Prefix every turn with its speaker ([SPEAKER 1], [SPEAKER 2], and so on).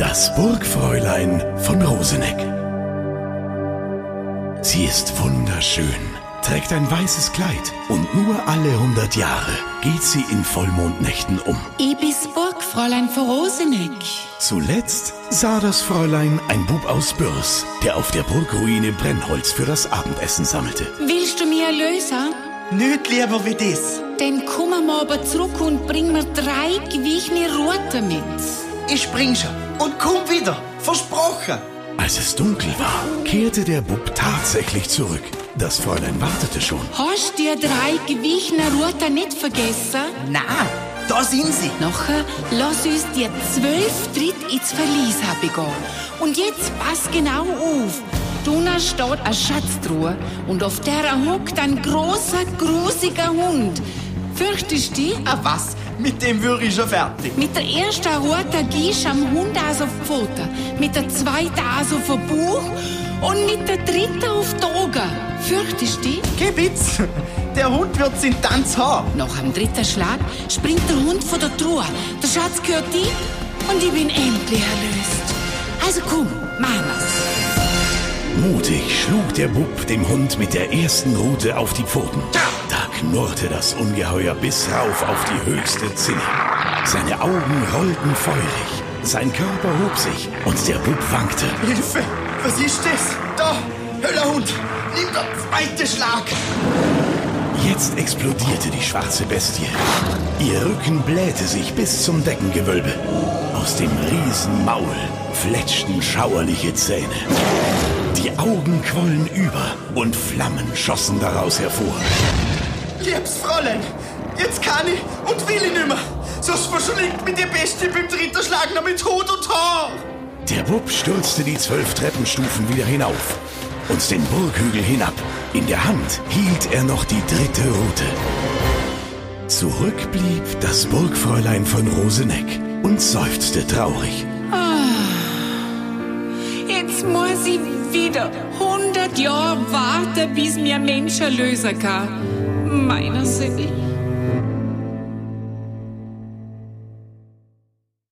[SPEAKER 1] Das Burgfräulein von Roseneck. Sie ist wunderschön, trägt ein weißes Kleid und nur alle 100 Jahre geht sie in Vollmondnächten um.
[SPEAKER 2] Ich bin's Burgfräulein von Roseneck.
[SPEAKER 1] Zuletzt sah das Fräulein ein Bub aus Bürs, der auf der Burgruine Brennholz für das Abendessen sammelte.
[SPEAKER 2] Willst du mir erlösen?
[SPEAKER 3] Nicht lieber wie das.
[SPEAKER 2] Dann kommen wir aber zurück und bring mir drei gewichene Rote mit.
[SPEAKER 3] Ich spring schon und komm wieder. Versprochen.
[SPEAKER 1] Als es dunkel war, kehrte der Bub tatsächlich zurück. Das Fräulein wartete schon.
[SPEAKER 2] Hast du die drei gewichene Rote nicht vergessen?
[SPEAKER 3] Na, da sind sie.
[SPEAKER 2] Nachher lass uns die zwölf Tritt ins Verlies begehen. Und jetzt pass genau auf. Duna steht eine Schatztruhe und auf der hockt ein großer, grusiger Hund. Fürchtest du dich?
[SPEAKER 3] Was? Mit dem würde ich schon fertig.
[SPEAKER 2] Mit der ersten roten gehst du am Hund also auf die Pfoten, mit der zweiten also auf den Bauch und mit der dritten auf die Augen. Fürchtest du dich?
[SPEAKER 3] Gebitz. Der Hund wird seinen Tanz haben.
[SPEAKER 2] Nach dem dritten Schlag springt der Hund von der Truhe. Der Schatz gehört dir und ich bin endlich erlöst. Also komm, machen wir's.
[SPEAKER 1] Mutig schlug der Bub dem Hund mit der ersten Rute auf die Pfoten. Da knurrte das Ungeheuer bis rauf auf die höchste Zinne. Seine Augen rollten feurig, sein Körper hob sich und der Bub wankte.
[SPEAKER 3] Hilfe! Was ist das? Da! Höllerhund! Nimm der zweite Schlag!
[SPEAKER 1] Jetzt explodierte die schwarze Bestie. Ihr Rücken blähte sich bis zum Deckengewölbe. Aus dem Riesenmaul fletschten schauerliche Zähne. Die Augen quollen über und Flammen schossen daraus hervor.
[SPEAKER 3] Liebs Fräulein, jetzt kann ich und will ich nimmer. Sonst verschlingt mir die Bestie beim dritten Schlag noch mit Hut und Haar.
[SPEAKER 1] Der Bub stürzte die zwölf Treppenstufen wieder hinauf und den Burghügel hinab. In der Hand hielt er noch die dritte Rute. Zurück blieb das Burgfräulein von Roseneck und seufzte traurig.
[SPEAKER 2] Jetzt muss ich wieder 100 Jahre warten, bis mir ein Mensch erlösen kann. meiner Sinne.